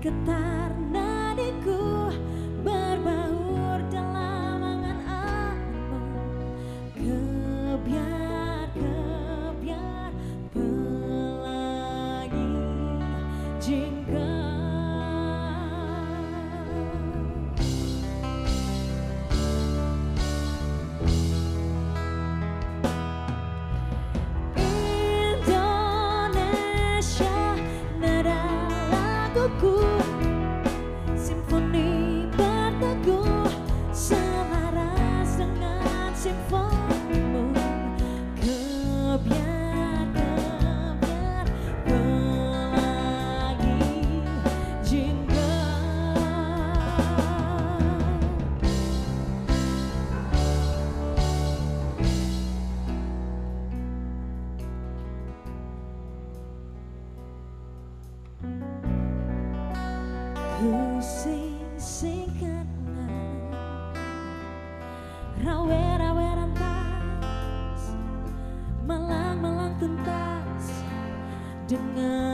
Getar Denganmu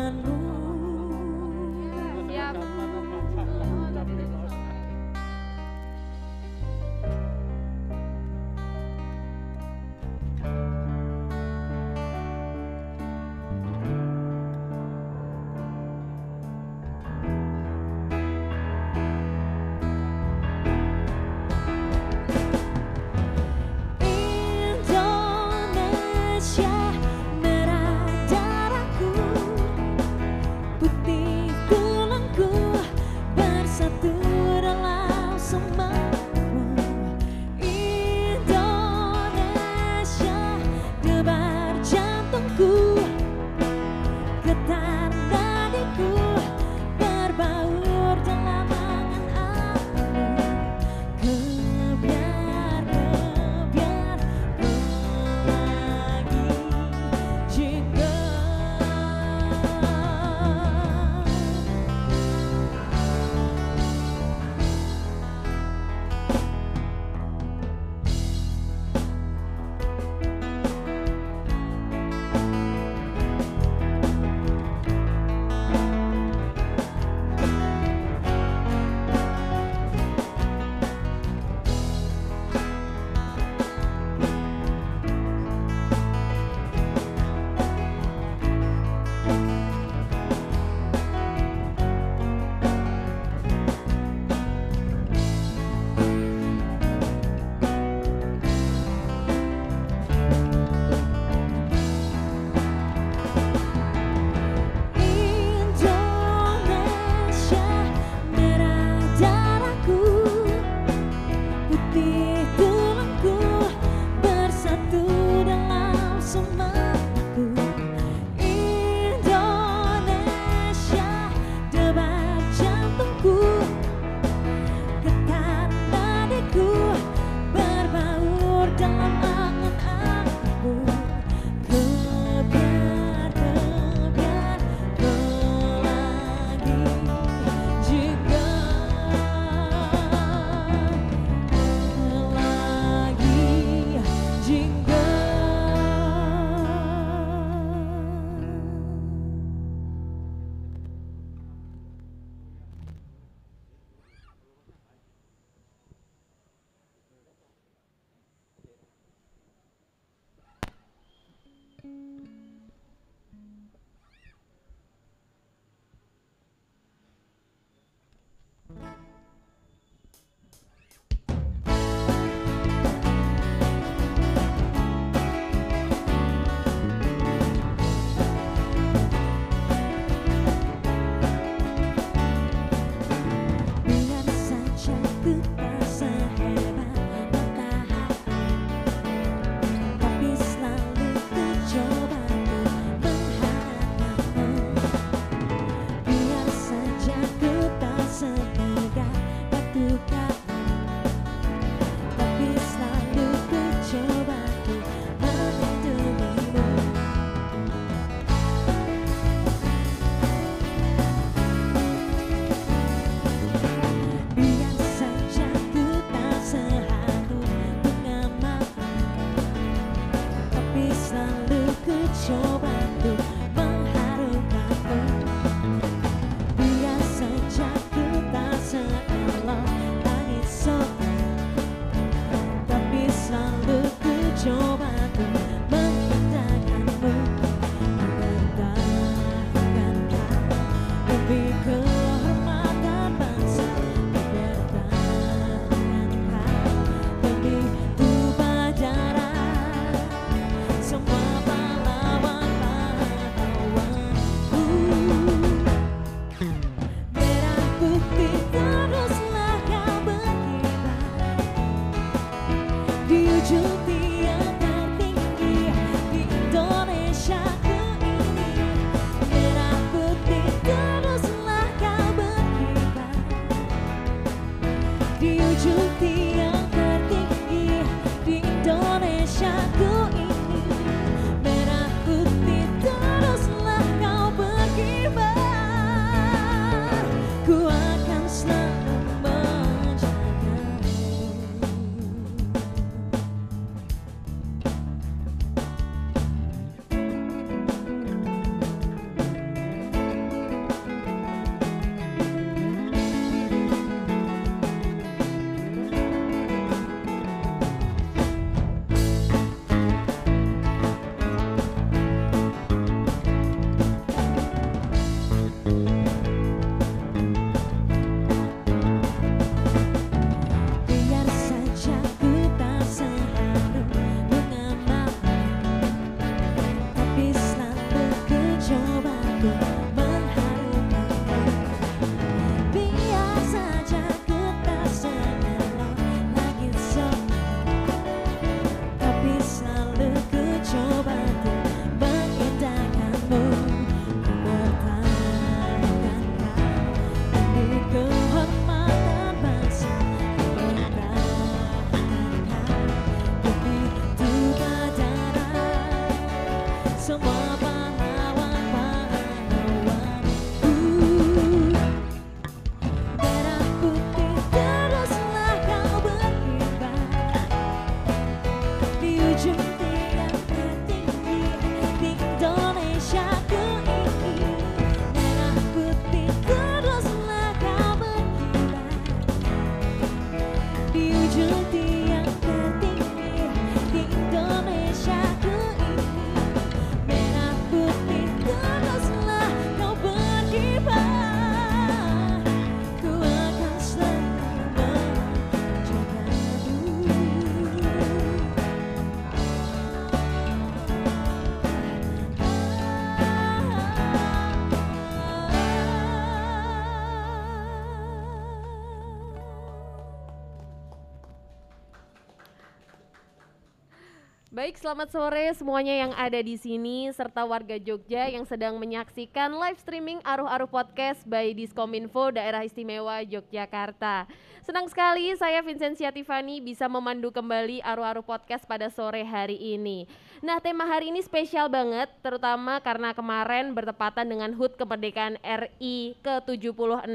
selamat sore semuanya yang ada di sini serta warga Jogja yang sedang menyaksikan live streaming Aruh-Aruh Podcast by Diskominfo Daerah Istimewa Yogyakarta. Senang sekali saya Vincentia Tiffany bisa memandu kembali Aruh-Aruh Podcast pada sore hari ini. Nah, tema hari ini spesial banget terutama karena kemarin bertepatan dengan HUT kemerdekaan RI ke-76.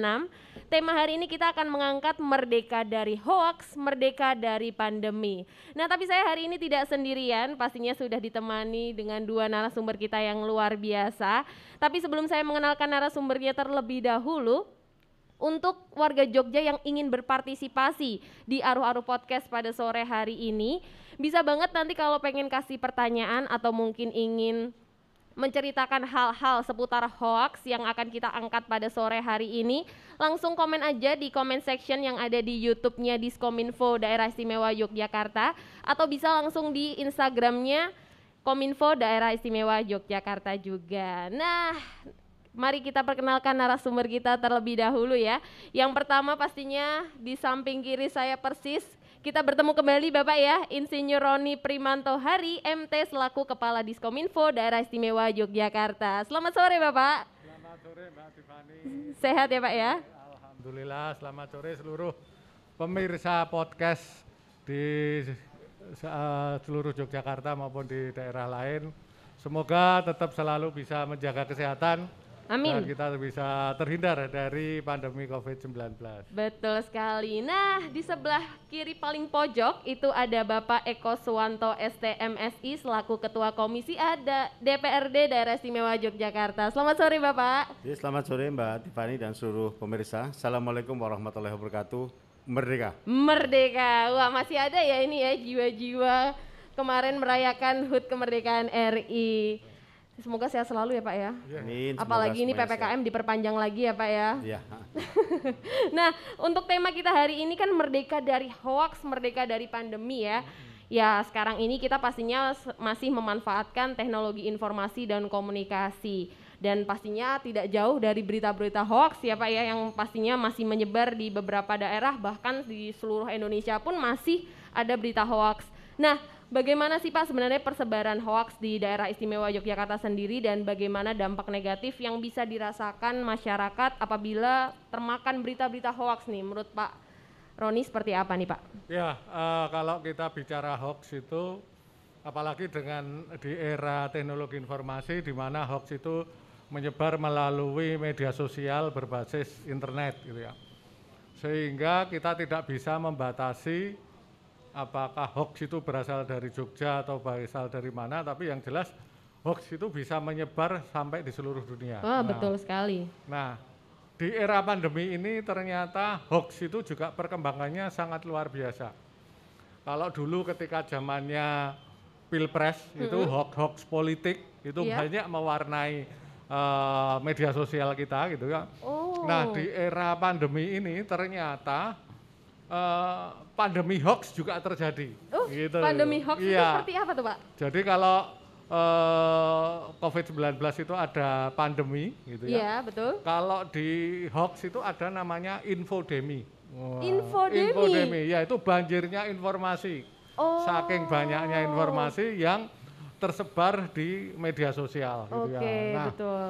Tema hari ini kita akan mengangkat merdeka dari hoax, merdeka dari pandemi. Nah, tapi saya hari ini tidak sendirian, pastinya sudah ditemani dengan dua narasumber kita yang luar biasa. Tapi sebelum saya mengenalkan narasumbernya terlebih dahulu, untuk warga Jogja yang ingin berpartisipasi di Aruh-Aruh Podcast pada sore hari ini, bisa banget nanti kalau pengen kasih pertanyaan atau mungkin ingin menceritakan hal-hal seputar hoax yang akan kita angkat pada sore hari ini, langsung komen aja di comment section yang ada di YouTube-nya Diskominfo Daerah Istimewa Yogyakarta atau bisa langsung di Instagramnya Kominfo Daerah Istimewa Yogyakarta juga. Nah, mari kita perkenalkan narasumber kita terlebih dahulu ya. Yang pertama pastinya di samping kiri saya persis kita bertemu kembali Bapak ya, Insinyur Roni Primanto Hari, MT selaku Kepala Diskominfo Daerah Istimewa Yogyakarta. Selamat sore Bapak. Selamat sore Mbak Tiffany. Sehat ya Pak ya? Alhamdulillah selamat sore seluruh pemirsa podcast di eh, seluruh Yogyakarta maupun di daerah lain. Semoga tetap selalu bisa menjaga kesehatan Amin. Dan kita bisa terhindar dari pandemi COVID-19. Betul sekali. Nah, di sebelah kiri paling pojok itu ada Bapak Eko Suwanto STMSI selaku Ketua Komisi ada DPRD Daerah Istimewa Yogyakarta. Selamat sore Bapak. Ya, selamat sore Mbak Tiffany dan seluruh pemirsa. Assalamualaikum warahmatullahi wabarakatuh. Merdeka. Merdeka. Wah, masih ada ya ini ya jiwa-jiwa kemarin merayakan HUT kemerdekaan RI. Semoga sehat selalu ya Pak ya. Amin. semoga Apalagi ini PPKM diperpanjang lagi ya Pak ya. sehat. Ya. Nah, untuk tema kita hari ini kan merdeka dari hoax, merdeka dari pandemi ya. Ya, sekarang ini kita pastinya masih memanfaatkan teknologi informasi dan komunikasi. Dan pastinya tidak jauh dari berita-berita hoax ya Pak ya, yang pastinya masih menyebar di beberapa daerah, bahkan di seluruh Indonesia pun masih ada berita hoax. Nah, bagaimana sih Pak sebenarnya persebaran hoax di daerah istimewa Yogyakarta sendiri dan bagaimana dampak negatif yang bisa dirasakan masyarakat apabila termakan berita-berita hoax nih menurut Pak Roni seperti apa nih Pak? Ya, eh, kalau kita bicara hoax itu, apalagi dengan di era teknologi informasi, di mana hoax itu menyebar melalui media sosial berbasis internet, gitu ya. Sehingga kita tidak bisa membatasi apakah hoax itu berasal dari Jogja atau berasal dari mana, tapi yang jelas hoax itu bisa menyebar sampai di seluruh dunia. Wah Nah, betul sekali. Nah, di era pandemi ini ternyata hoax itu juga perkembangannya sangat luar biasa. Kalau dulu ketika zamannya pilpres itu hoax-hoax politik itu Iya. banyak mewarnai eh, media sosial kita gitu ya. Oh. Nah, di era pandemi ini ternyata eh, pandemi hoax juga terjadi. Oh, gitu. pandemi hoax itu Iya. seperti apa tuh Pak? Jadi kalau eh, COVID-19 itu ada pandemi gitu ya. Iya betul. Kalau di hoax itu ada namanya infodemi. Wah, Infodemi? Infodemi, ya itu banjirnya informasi. Oh. Saking banyaknya informasi yang tersebar di media sosial gitu Oke ya. Nah, betul.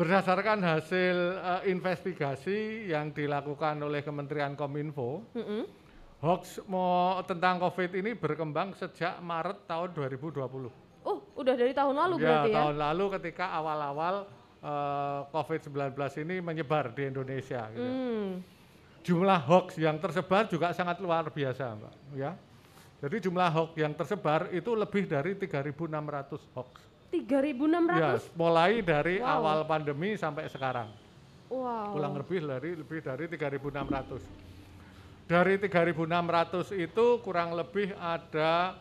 berdasarkan hasil eh, investigasi yang dilakukan oleh Kementerian Kominfo, Mm-mm. Hoax mau tentang COVID ini berkembang sejak Maret tahun 2020. Oh udah dari tahun lalu ya, berarti ya? tahun lalu ketika awal-awal eh, COVID-19 ini menyebar di Indonesia. gitu. Hmm. Jumlah hoax yang tersebar juga sangat luar biasa, Mbak. Ya. Jadi jumlah hoax yang tersebar itu lebih dari 3.600 hoax. 3.600? Ya, mulai dari Wow. awal pandemi sampai sekarang. Wow. Kurang lebih dari lebih dari 3.600. Dari 3.600 itu kurang lebih ada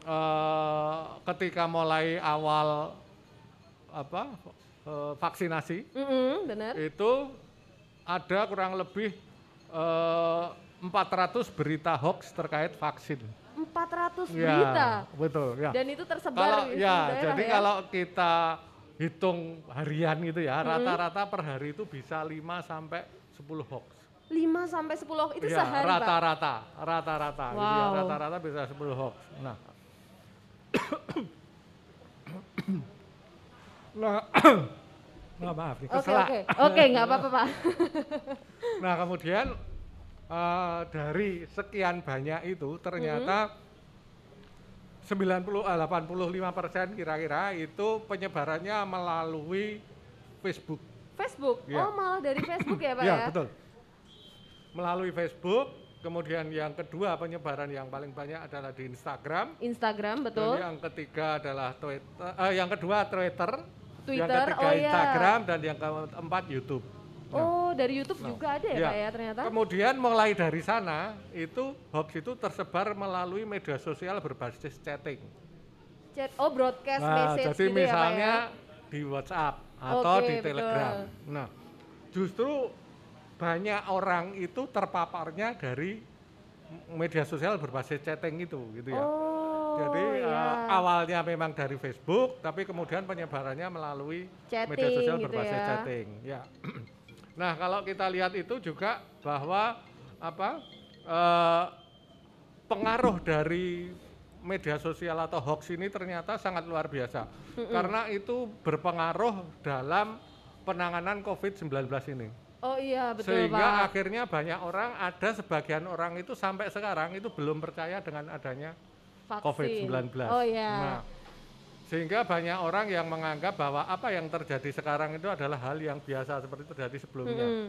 eh, ketika mulai awal apa eh, vaksinasi Mm-mm, benar. itu ada kurang lebih eh, 400 berita hoax terkait vaksin. 400 Ya, berita. betul ya. Dan itu tersebar Kalau di ya, daerah jadi ya? kalau kita hitung harian gitu ya, rata-rata per hari itu bisa 5 sampai 10 hoax. 5 sampai 10 itu Ya, sehari Pak. rata-rata, rata-rata gitu ya, Wow. rata-rata bisa 10 hoax. Nah. nah, nah, maaf Oke keselak. oke. Oke, nggak apa-apa Pak. Nah kemudian eh, dari sekian banyak itu ternyata 90 eh, 85 persen kira-kira itu penyebarannya melalui Facebook. Facebook. Iya. Oh, malah dari Facebook ya, Pak ya ya? betul. Melalui Facebook. Kemudian yang kedua penyebaran yang paling banyak adalah di Instagram. Instagram, Dan betul. yang ketiga adalah Twitter. eh, yang kedua Twitter. yang Twitter, ketiga oh iya. Instagram dan yang keempat YouTube. Nah. Oh, dari YouTube juga ada ya, Ya. Pak ya ternyata? Kemudian mulai dari sana itu hoax itu tersebar melalui media sosial berbasis chatting. Chat, oh broadcast Nah, message jadi gitu ya, Pak misalnya ya? di WhatsApp atau Oke, di betul. Telegram. Nah, justru banyak orang itu terpaparnya dari media sosial berbasis chatting itu, gitu ya. Oh, Jadi ya. eh, awalnya memang dari Facebook, tapi kemudian penyebarannya melalui media Chatting sosial gitu berbasis ya. chatting. Ya. nah kalau kita lihat itu juga bahwa apa eh, pengaruh dari media sosial atau hoax ini ternyata sangat luar biasa karena itu berpengaruh dalam penanganan COVID-19 ini. Oh iya, betul Sehingga Pak. akhirnya banyak orang, ada sebagian orang itu sampai sekarang itu belum percaya dengan adanya Vaksin. COVID-19. Oh iya. Nah, Sehingga banyak orang yang menganggap bahwa apa yang terjadi sekarang itu adalah hal yang biasa seperti terjadi sebelumnya. Mm-mm.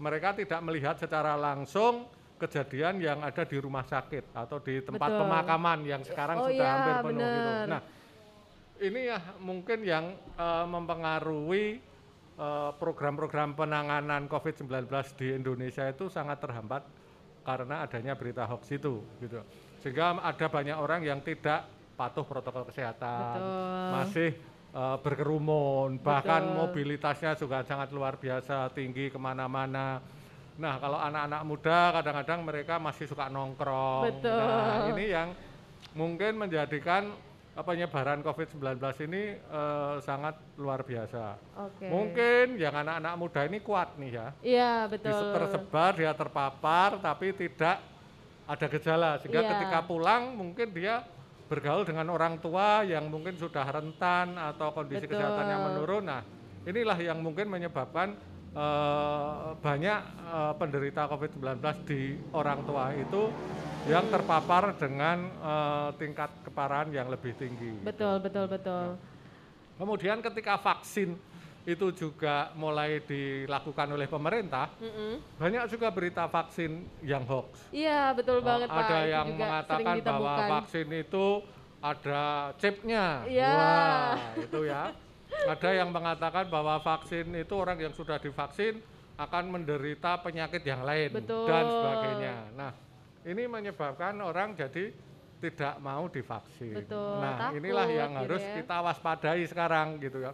Mereka tidak melihat secara langsung kejadian yang ada di rumah sakit atau di tempat Betul. pemakaman yang sekarang Oh sudah iya, hampir penuh gitu. Nah, ini ya mungkin yang eh, mempengaruhi program-program penanganan COVID-19 di Indonesia itu sangat terhambat karena adanya berita hoax itu gitu. Sehingga ada banyak orang yang tidak patuh protokol kesehatan, Betul. masih eh, berkerumun, bahkan Betul. mobilitasnya juga sangat luar biasa tinggi ke mana-mana. Nah kalau anak-anak muda kadang-kadang mereka masih suka nongkrong. Betul. Nah ini yang mungkin menjadikan eh, penyebaran COVID-19 ini eh, sangat luar biasa. Oke. Mungkin yang anak-anak muda ini kuat nih ya, Iya, Bisa betul. tersebar dia terpapar tapi tidak ada gejala sehingga Iya. ketika pulang mungkin dia bergaul dengan orang tua yang mungkin sudah rentan atau kondisi Betul. kesehatannya menurun. Nah, inilah yang mungkin menyebabkan eh, banyak eh, penderita COVID-19 di orang tua itu yang terpapar dengan eh, tingkat keparahan yang lebih tinggi. Betul, betul, betul. Kemudian ketika vaksin itu juga mulai dilakukan oleh pemerintah, Mm-mm. banyak juga berita vaksin yang hoax. Iya, betul Oh, banget Pak. ada yang mengatakan bahwa vaksin itu ada chipnya. Iya. Wah, itu ya. Ada yang mengatakan bahwa vaksin itu orang yang sudah divaksin akan menderita penyakit yang lain Betul. dan sebagainya. Nah, ini menyebabkan orang jadi tidak mau divaksin. Betul, nah, takut inilah yang gitu harus ya. kita waspadai sekarang gitu ya.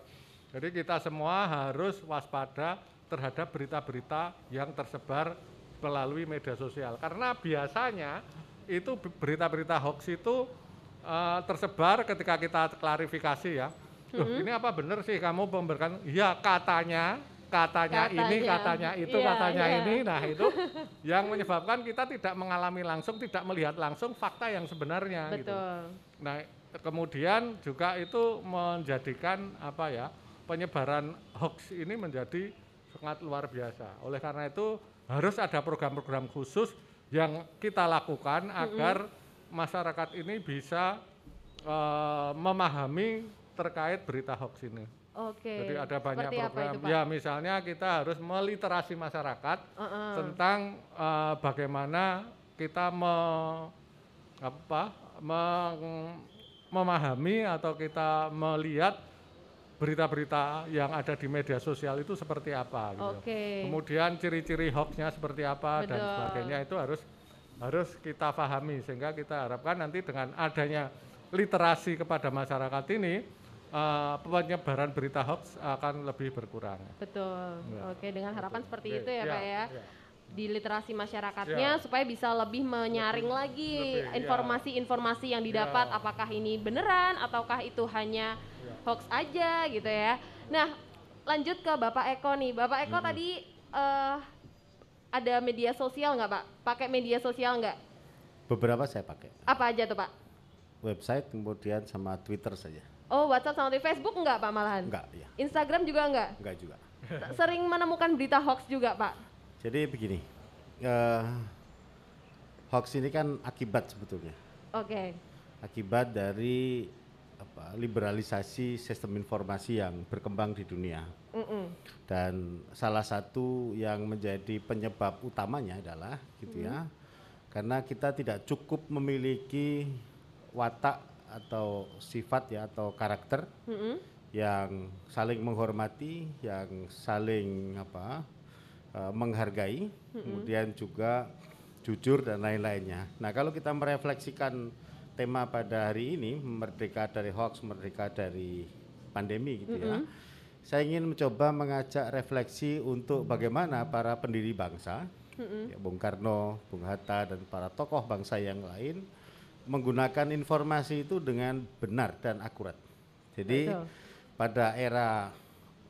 Jadi kita semua harus waspada terhadap berita-berita yang tersebar melalui media sosial. Karena biasanya itu be- berita-berita hoax itu eh, tersebar ketika kita klarifikasi ya. Loh, Mm-hmm. ini apa benar sih kamu memberikan? Ya katanya, katanya, ini, Katanya. katanya itu, Iya, katanya iya. ini. Nah itu yang menyebabkan kita tidak mengalami langsung, tidak melihat langsung fakta yang sebenarnya. gitu. Betul. Nah, kemudian juga itu menjadikan apa ya penyebaran hoax ini menjadi sangat luar biasa. Oleh karena itu harus ada program-program khusus yang kita lakukan agar masyarakat ini bisa eh, memahami terkait berita hoax ini. Oke. Jadi ada banyak Seperti program. itu, Pak? ya, misalnya kita harus meliterasi masyarakat Heeh. tentang eh, bagaimana kita me, apa, meng- memahami atau kita melihat berita-berita yang ada di media sosial itu seperti apa gitu. Oke. Kemudian ciri-ciri hoaxnya seperti apa dan Betul. sebagainya itu harus harus kita pahami sehingga kita harapkan nanti dengan adanya literasi kepada masyarakat ini eh, penyebaran berita hoax akan lebih berkurang. Betul. Ya. Oke, dengan harapan seperti Oke, itu ya, ya, Pak ya. ya. Di literasi masyarakatnya Ya. supaya bisa lebih menyaring lagi lebih, ya. informasi-informasi yang didapat Ya. apakah ini beneran ataukah itu hanya Ya. hoax aja gitu ya. Nah, lanjut ke Bapak Eko nih. Bapak Eko tadi eh, ada media sosial nggak Pak? Pakai media sosial nggak? Beberapa saya pakai. Apa aja tuh Pak? Website kemudian sama Twitter saja. Oh, WhatsApp sama di Facebook nggak Pak malahan? Enggak, ya. Instagram juga nggak? Enggak juga. Sering menemukan berita hoax juga Pak? Jadi begini, eh, hoax ini kan akibat sebetulnya. Oke. Akibat dari apa, liberalisasi sistem informasi yang berkembang di dunia. Mm-mm. Dan salah satu yang menjadi penyebab utamanya adalah gitu ya, karena kita tidak cukup memiliki watak atau sifat ya atau karakter Mm-mm. yang saling menghormati, yang saling apa eh, menghargai, kemudian juga jujur dan lain-lainnya. Nah kalau kita merefleksikan tema pada hari ini, merdeka dari hoax, merdeka dari pandemi gitu ya. Saya ingin mencoba mengajak refleksi untuk bagaimana para pendiri bangsa, ya, Bung Karno, Bung Hatta dan para tokoh bangsa yang lain menggunakan informasi itu dengan benar dan akurat. Jadi Betul. pada era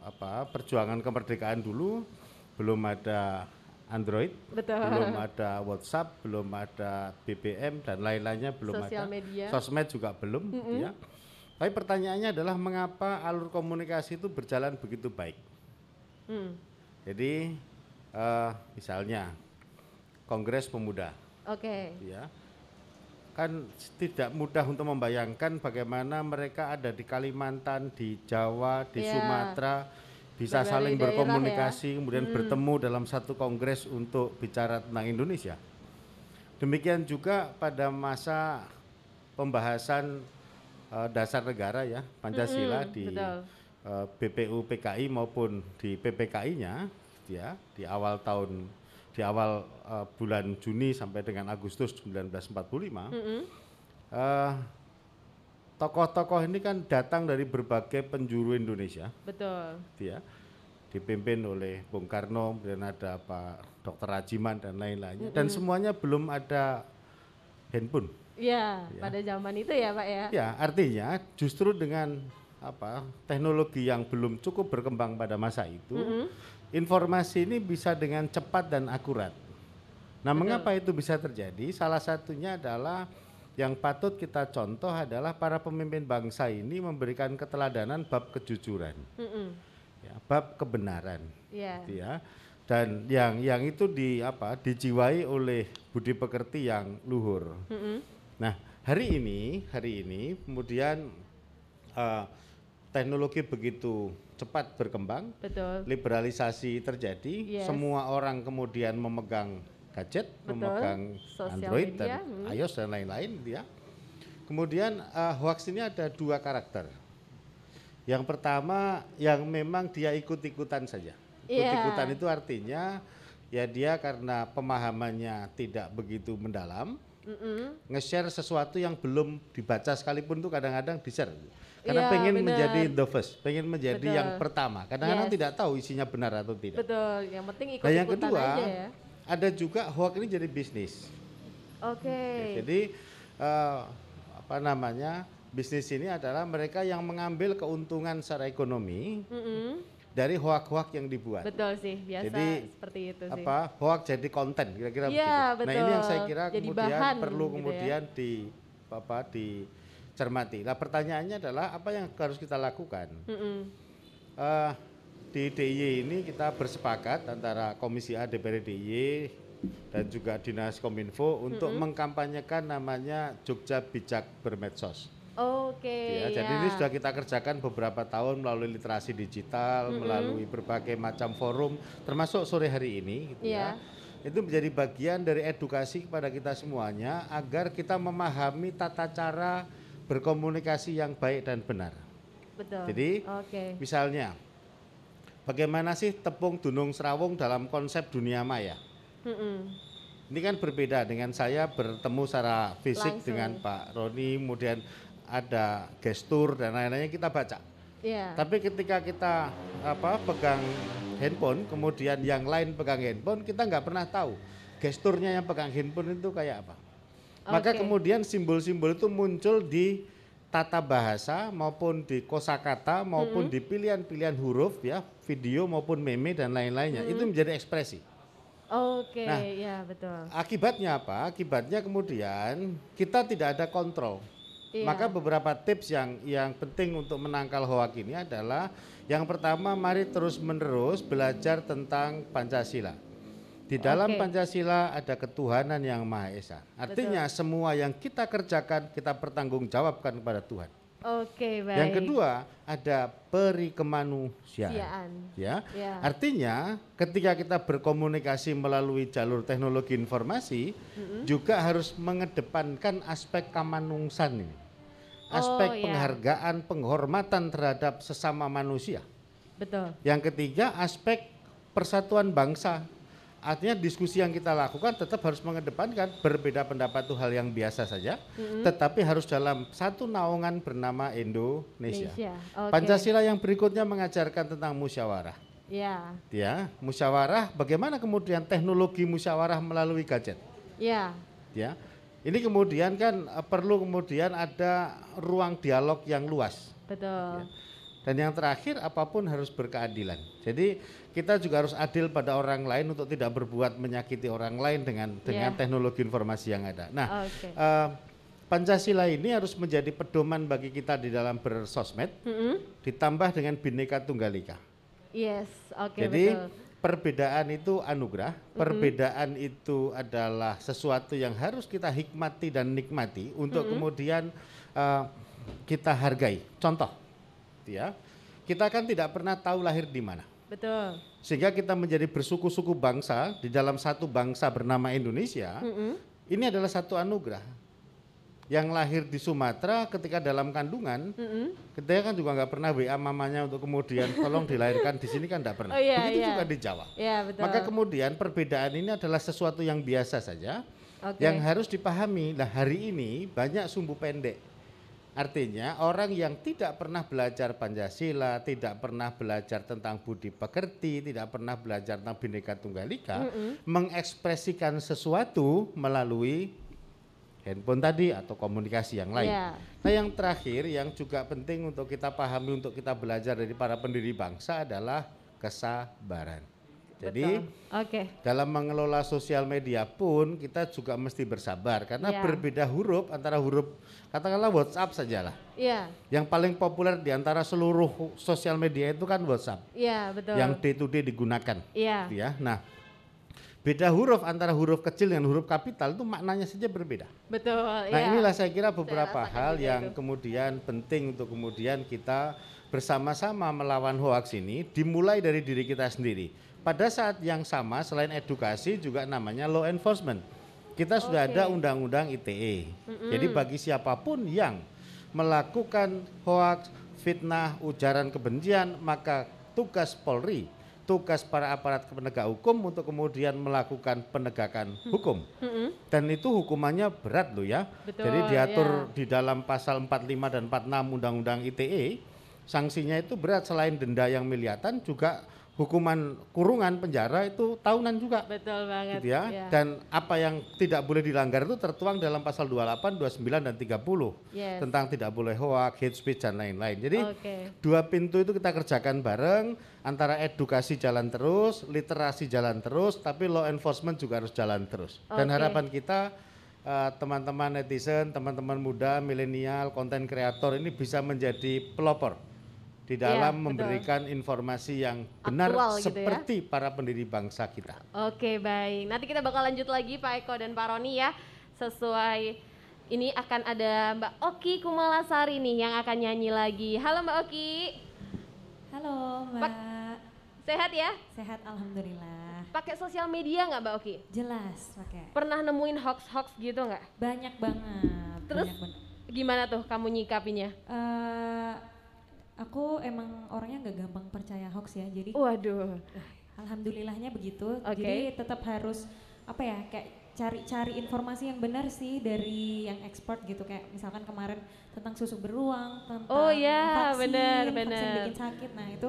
apa perjuangan kemerdekaan dulu belum ada Android, Betul. belum ada WhatsApp, belum ada BBM dan lain-lainnya belum Sosial ada. media. Sosmed juga belum, gitu ya. Tapi pertanyaannya adalah mengapa alur komunikasi itu berjalan begitu baik? Hmm. Jadi eh, misalnya Kongres Pemuda, Oke. ya kan tidak mudah untuk membayangkan bagaimana mereka ada di Kalimantan, di Jawa, di Iya. Sumatera bisa Berbagai saling ya. berkomunikasi kemudian bertemu dalam satu kongres untuk bicara tentang Indonesia. Demikian juga pada masa pembahasan eh, dasar negara ya Pancasila Mm-mm, di betul. eh, BPU PKI maupun di PPKI-nya ya di awal tahun di awal eh, bulan Juni sampai dengan Agustus 1945 Mm-mm. eh, tokoh-tokoh ini kan datang dari berbagai penjuru Indonesia Betul. ya dipimpin oleh Bung Karno dan ada Pak Dr. Rajiman dan lain-lainnya dan semuanya belum ada handphone Iya, Ya. pada zaman itu ya, Pak ya. Ya, artinya justru dengan apa teknologi yang belum cukup berkembang pada masa itu, informasi ini bisa dengan cepat dan akurat. Nah, mengapa itu bisa terjadi? Salah satunya adalah yang patut kita contoh adalah para pemimpin bangsa ini memberikan keteladanan bab kejujuran, ya, bab kebenaran, Iya. gitu ya. Dan yang yang itu di apa dijiwai oleh budi pekerti yang luhur. Mm-mm. Nah, hari ini, hari ini kemudian eh, teknologi begitu cepat berkembang, Betul. liberalisasi terjadi, Yes. semua orang kemudian memegang gadget, Betul. memegang Sosial Android media, dan hmm. iOS dan lain-lain, ya. Kemudian eh, hoax ini ada dua karakter. Yang pertama yang memang dia ikut-ikutan saja. Iya. Ikut-ikutan itu artinya ya dia karena pemahamannya tidak begitu mendalam, Mm-mm. nge-share sesuatu yang belum dibaca sekalipun tuh kadang-kadang di-share. Karena Iya, pengen benar. menjadi the first, pengen menjadi Betul. yang pertama. Kadang-kadang Yes. tidak tahu isinya benar atau tidak. Betul. Yang penting Nah, ikut-ikutan yang kedua, aja ya. ada juga hoax ini jadi bisnis. Oke. Ya, jadi eh, apa namanya? Bisnis ini adalah mereka yang mengambil keuntungan secara ekonomi Mm-mm. Dari hoax-hoax yang dibuat. Betul sih, biasa Jadi, seperti itu sih. apa hoax jadi konten kira-kira Iya, begitu. Nah ini yang saya betul. kira Jadi kemudian bahan perlu gitu ya. kemudian di apa dicermati. Nah pertanyaannya adalah apa yang harus kita lakukan? Eh, di DIY ini kita bersepakat antara Komisi A DPR DIY dan juga Dinas Kominfo untuk mengkampanyekan namanya Jogja Bijak Bermedsos. Oke. Ya, jadi ya. ini sudah kita kerjakan beberapa tahun melalui literasi digital, melalui berbagai macam forum, termasuk sore hari ini. Gitu Iya. ya. Itu menjadi bagian dari edukasi kepada kita semuanya agar kita memahami tata cara berkomunikasi yang baik dan benar. Betul. Jadi, Oke. Misalnya, bagaimana sih tepung Dunung Serawung dalam konsep dunia maya? Mm-mm. Ini kan berbeda dengan saya bertemu secara fisik Langsung. dengan Pak Roni, kemudian ada gestur dan lain-lainnya kita baca. Iya. Tapi ketika kita apa pegang handphone, kemudian yang lain pegang handphone, kita nggak pernah tahu gesturnya yang pegang handphone itu kayak apa. Maka Oke. kemudian simbol-simbol itu muncul di tata bahasa maupun di kosakata maupun di pilihan-pilihan huruf ya, video maupun meme dan lain-lainnya. Itu menjadi ekspresi. Oke, Nah, ya betul. Akibatnya apa? Akibatnya kemudian kita tidak ada kontrol. Iya. Maka beberapa tips yang yang penting untuk menangkal hoak ini adalah yang pertama mari terus-menerus belajar tentang Pancasila. Di dalam Oke. Pancasila ada ketuhanan yang Maha Esa. Artinya semua yang kita kerjakan kita pertanggungjawabkan kepada Tuhan. Oke, baik. Yang kedua ada perikemanusiaan. Siaan. Ya. Ya. Artinya ketika kita berkomunikasi melalui jalur teknologi informasi juga harus mengedepankan aspek kemanusiaan ini. Aspek Oh, ya. penghargaan, penghormatan terhadap sesama manusia. Betul. Yang ketiga aspek persatuan bangsa. Artinya diskusi yang kita lakukan tetap harus mengedepankan berbeda pendapat itu hal yang biasa saja, tetapi harus dalam satu naungan bernama Indonesia. Indonesia, oke. Pancasila yang berikutnya mengajarkan tentang musyawarah. Ya. Ya, musyawarah bagaimana kemudian teknologi musyawarah melalui gadget. Ya. Ya. Ini kemudian kan eh, perlu kemudian ada ruang dialog yang luas. Betul. Dan yang terakhir apa pun harus berkeadilan. Jadi kita juga harus adil pada orang lain untuk tidak berbuat menyakiti orang lain dengan dengan Yeah. teknologi informasi yang ada. Nah, Oke. eh, Pancasila ini harus menjadi pedoman bagi kita di dalam bersosmed, Mm-mm. ditambah dengan bineka tunggal ika. Yes, oke Jadi betul. Perbedaan itu anugerah, perbedaan itu adalah sesuatu yang harus kita hikmati dan nikmati untuk kemudian eh, kita hargai. Contoh, ya, kita kan tidak pernah tahu lahir di mana. Betul. Sehingga kita menjadi bersuku-suku bangsa di dalam satu bangsa bernama Indonesia. Mm-mm. Ini adalah satu anugerah. Yang lahir di Sumatera ketika dalam kandungan, Mm-mm. kita kan juga nggak pernah WA mamanya untuk kemudian tolong dilahirkan di sini kan nggak pernah. Oh, iya, Begitu iya. juga di Jawa. Ya betul. Maka kemudian perbedaan ini adalah sesuatu yang biasa saja, Oke. yang harus dipahami. Nah hari ini banyak sumbu pendek. Artinya orang yang tidak pernah belajar Pancasila, tidak pernah belajar tentang budi pekerti, tidak pernah belajar tentang Bhinneka Tunggal Ika, mengekspresikan sesuatu melalui handphone tadi atau komunikasi yang lain. Iya. Nah yang terakhir yang juga penting untuk kita pahami untuk kita belajar dari para pendiri bangsa adalah kesabaran. Jadi Betul. Oke. dalam mengelola sosial media pun kita juga mesti bersabar karena Iya. berbeda huruf antara huruf katakanlah WhatsApp sajalah. Iya. Yang paling populer di antara seluruh sosial media itu kan WhatsApp Iya betul. yang day to day digunakan. Iya. Ya. Nah, beda huruf antara huruf kecil dengan huruf kapital itu maknanya saja berbeda. Betul. Nah iya. inilah saya kira beberapa rasakan hal yang itu. kemudian penting untuk kemudian kita bersama-sama melawan hoax ini dimulai dari diri kita sendiri. Pada saat yang sama selain edukasi juga namanya law enforcement. Kita sudah Oke. ada undang-undang ITE. Jadi bagi siapa pun yang melakukan hoax, fitnah, ujaran kebencian, maka tugas Polri, tugas para aparat penegak hukum untuk kemudian melakukan penegakan hukum. Mm-mm. Dan itu hukumannya berat loh ya. Betul, Jadi diatur ya. di dalam pasal 45 dan 46 Undang-Undang ITE, sanksinya itu berat selain denda yang miliatan juga hukuman kurungan penjara itu tahunan juga. Betul banget. Gitu ya. Iya. Dan apa yang tidak boleh dilanggar itu tertuang dalam pasal 28, 29 dan 30 Yes. tentang tidak boleh hoax, hate speech dan lain-lain. Jadi Oke. dua pintu itu kita kerjakan bareng antara edukasi jalan terus, literasi jalan terus, tapi law enforcement juga harus jalan terus. Dan Oke. harapan kita eh, teman-teman netizen, teman-teman muda, milenial, konten kreator ini bisa menjadi pelopor di Iya, dalam betul. memberikan informasi yang benar Aktual gitu ya. seperti para pendiri bangsa kita. Oke baik, nanti kita bakal lanjut lagi Pak Eko dan Pak Roni ya Sesuai ini akan ada Mbak Oki Kumalasari nih yang akan nyanyi lagi Halo Mbak Oki, Halo Pak- Mbak, sehat ya? sehat alhamdulillah. Pakai sosial media nggak Mbak Oki? Jelas pakai. Pernah nemuin hoax-hoax gitu nggak? Banyak banget. Terus? banyak banget. Gimana tuh kamu nyikapinya? Eh, aku emang orangnya nggak gampang percaya hoax ya. Jadi Waduh, alhamdulillahnya begitu. Oke. Jadi tetap harus apa ya kayak cari-cari informasi yang benar sih dari yang ekspor gitu kayak misalkan kemarin tentang susu beruang tentang Oh ya, vaksin, benar, vaksin benar. bikin sakit nah itu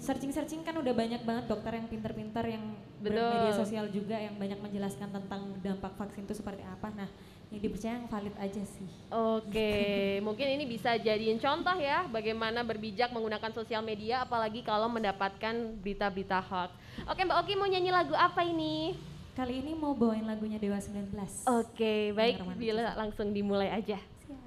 searching-searching kan udah banyak banget dokter yang pinter-pinter yang Betul. bermedia sosial juga yang banyak menjelaskan tentang dampak vaksin itu seperti apa nah yang dipercaya yang valid aja sih Oke, mungkin ini bisa jadiin contoh ya bagaimana berbijak menggunakan sosial media apalagi kalau mendapatkan berita-berita hoax. Oke Mbak Oki mau nyanyi lagu apa ini? kali ini mau bawain lagunya Dewa 19 Oke, baik Yang romantis. bila langsung dimulai aja. Siap.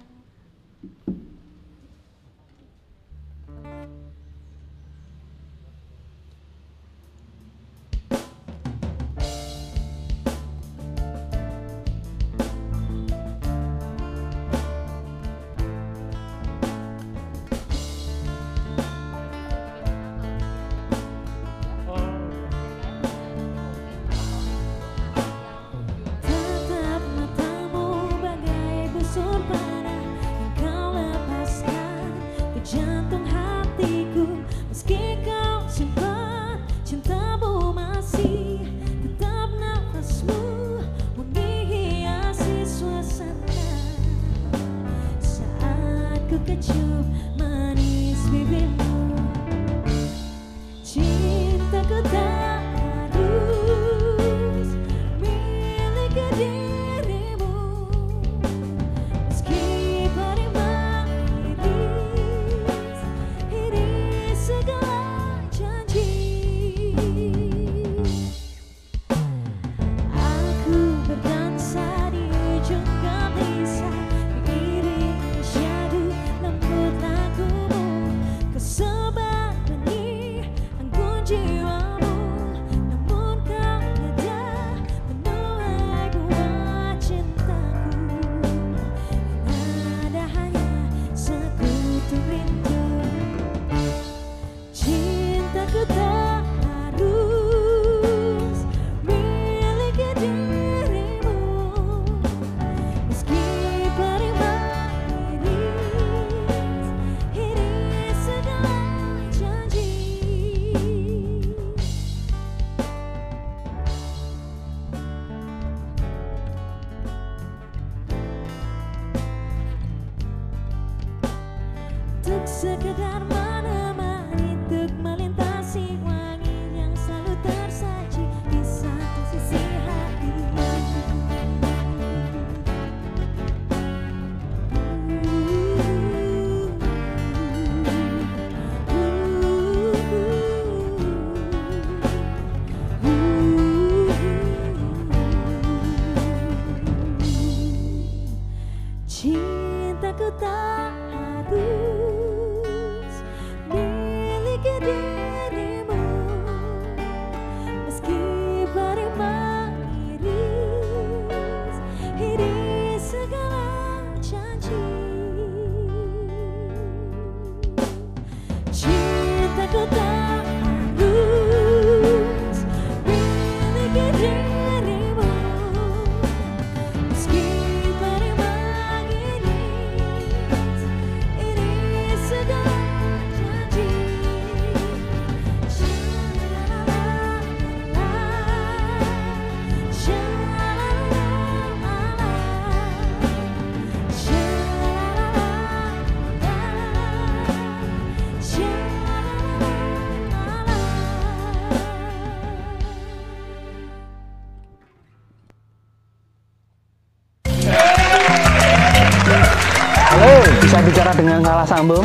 Dengan salah sambung?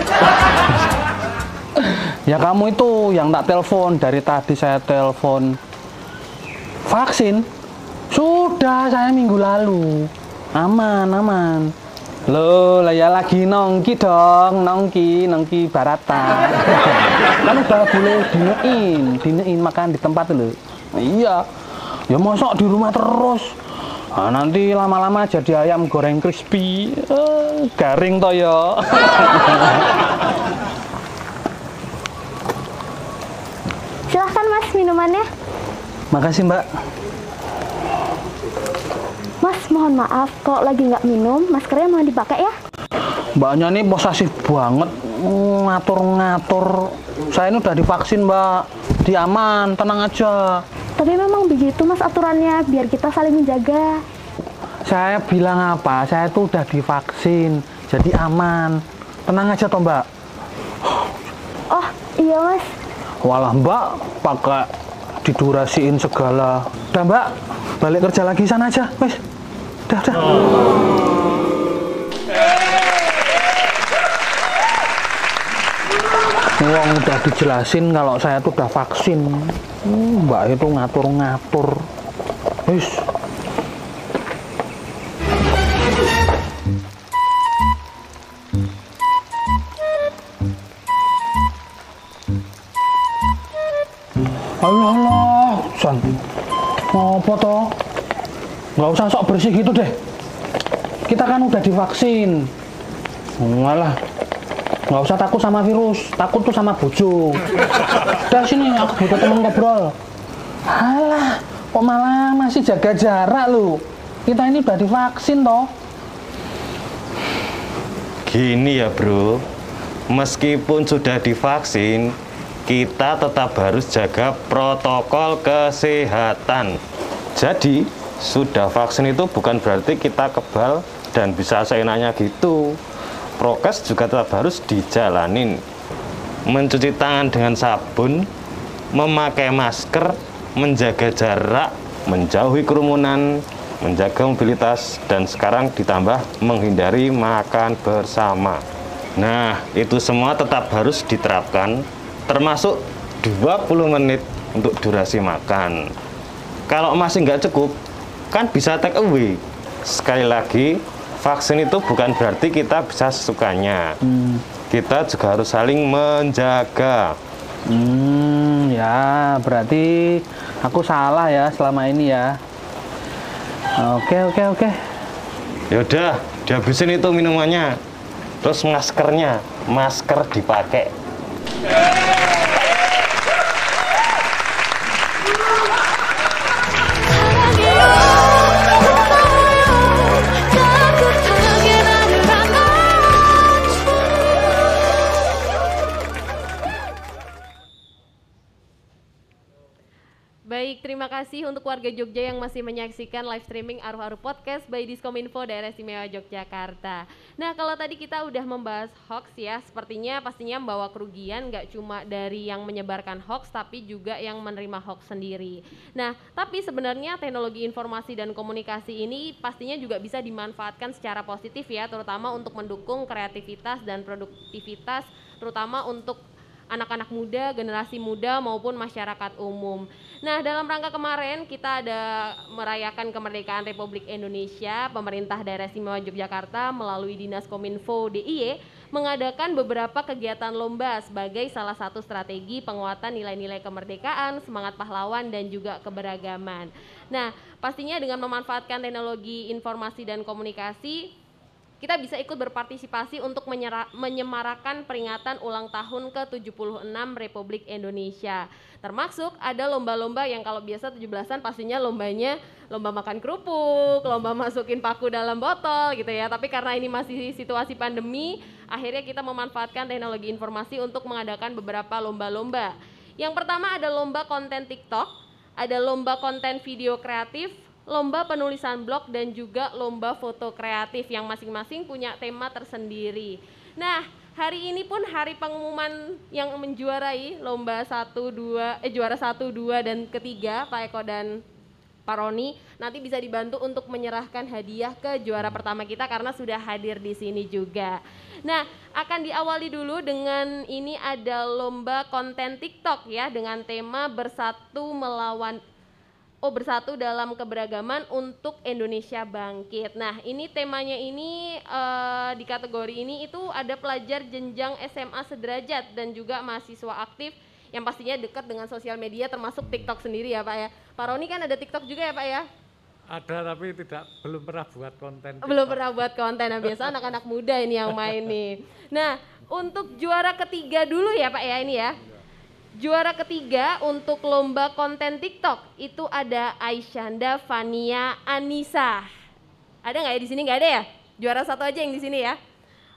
ya kamu itu yang tak telepon dari tadi saya telepon vaksin. Sudah saya minggu lalu. Aman, aman. Loh, lah ya lagi nongki dong, nongki, nongki barata. kan udah boleh dinein, dinein makan di tempat dulu. Iya. Ya mosok di rumah terus. Nah, nanti lama-lama jadi ayam goreng crispy. Eh, garing toh ya. Silahkan mas minumannya. Makasih mbak. Mas mohon maaf kalau lagi nggak minum maskernya mau dipakai ya. Mbaknya ini posesif banget. Ngatur-ngatur. Saya ini udah divaksin mbak. Di aman, tenang aja. Tapi memang begitu mas aturannya biar kita saling menjaga. Saya bilang apa? Saya tuh udah divaksin. Jadi aman. Tenang aja toh mbak. Oh iya mas. Walah mbak pakai didurasiin segala. Udah mbak, balik kerja lagi sana aja. Wes, udah udah. Wong udah dijelasin kalau saya tuh udah vaksin. Hmm, mbak itu ngatur-ngatur. Wis. Allah Allah, San. Apa toh? Nggak usah sok bersih gitu deh. Kita kan udah divaksin. Malah, nggak usah takut sama virus. Takut tuh sama bojo. Udah sini, aku butuh temen ngobrol. Alah, kok malah masih jaga jarak lu? Kita ini udah divaksin toh. Gini ya bro, meskipun sudah divaksin, kita tetap harus jaga protokol kesehatan. Jadi, sudah vaksin itu bukan berarti kita kebal dan bisa seenaknya gitu. Prokes juga tetap harus dijalanin. Mencuci tangan dengan sabun, memakai masker, menjaga jarak, menjauhi kerumunan, menjaga mobilitas, dan sekarang ditambah menghindari makan bersama. Nah, itu semua tetap harus diterapkan, termasuk 20 menit untuk durasi makan. Kalau masih nggak cukup, kan bisa take away. Sekali lagi, vaksin itu bukan berarti kita bisa sesukanya. Kita juga harus saling menjaga. Hmm, ya berarti aku salah ya selama ini ya. Oke oke oke. Yaudah, dihabisin itu minumannya. Terus maskernya, masker dipakai. Baik, terima kasih untuk warga Jogja yang masih menyaksikan live streaming Aruh-Aruh Podcast by Diskominfo Daerah Istimewa Yogyakarta. Nah, kalau tadi kita udah membahas hoax ya, sepertinya pastinya membawa kerugian nggak cuma dari yang menyebarkan hoax, tapi juga yang menerima hoax sendiri. Nah, tapi sebenarnya teknologi informasi dan komunikasi ini pastinya juga bisa dimanfaatkan secara positif ya, terutama untuk mendukung kreativitas dan produktivitas, terutama untuk anak-anak muda, generasi muda maupun masyarakat umum. Nah, dalam rangka kemarin kita ada merayakan kemerdekaan Republik Indonesia, pemerintah daerah istimewa Yogyakarta melalui Dinas Kominfo DIY mengadakan beberapa kegiatan lomba sebagai salah satu strategi penguatan nilai-nilai kemerdekaan, semangat pahlawan dan juga keberagaman. Nah, pastinya dengan memanfaatkan teknologi informasi dan komunikasi kita bisa ikut berpartisipasi untuk menyemarakan peringatan ulang tahun ke-76 Republik Indonesia. Termasuk ada lomba-lomba yang kalau biasa 17-an pastinya lombanya lomba makan kerupuk, lomba masukin paku dalam botol gitu ya. Tapi karena ini masih situasi pandemi, akhirnya kita memanfaatkan teknologi informasi untuk mengadakan beberapa lomba-lomba. Yang pertama ada lomba konten TikTok, ada lomba konten video kreatif, lomba penulisan blog dan juga lomba foto kreatif yang masing-masing punya tema tersendiri. Nah, hari ini pun hari pengumuman yang menjuarai lomba 1 2 eh juara 1 2 dan ketiga Pak Eko dan Pak Roni nanti bisa dibantu untuk menyerahkan hadiah ke juara pertama kita karena sudah hadir di sini juga. Nah, akan diawali dulu dengan ini ada lomba konten TikTok ya dengan tema bersatu melawan Oh bersatu dalam keberagaman untuk Indonesia bangkit. Nah ini temanya ini uh, di kategori ini itu ada pelajar jenjang SMA sederajat dan juga mahasiswa aktif yang pastinya dekat dengan sosial media termasuk TikTok sendiri ya Pak ya. Pak Roni kan ada TikTok juga ya Pak ya? Ada tapi tidak belum pernah buat konten. TikTok. Belum pernah buat konten. Nah, biasa anak-anak muda ini yang main nih. Nah untuk juara ketiga dulu ya Pak ya ini ya. Juara ketiga untuk lomba konten TikTok itu ada Aisyanda Fania Anissa. Ada nggak ya di sini? Nggak ada ya? Juara satu aja yang di sini ya.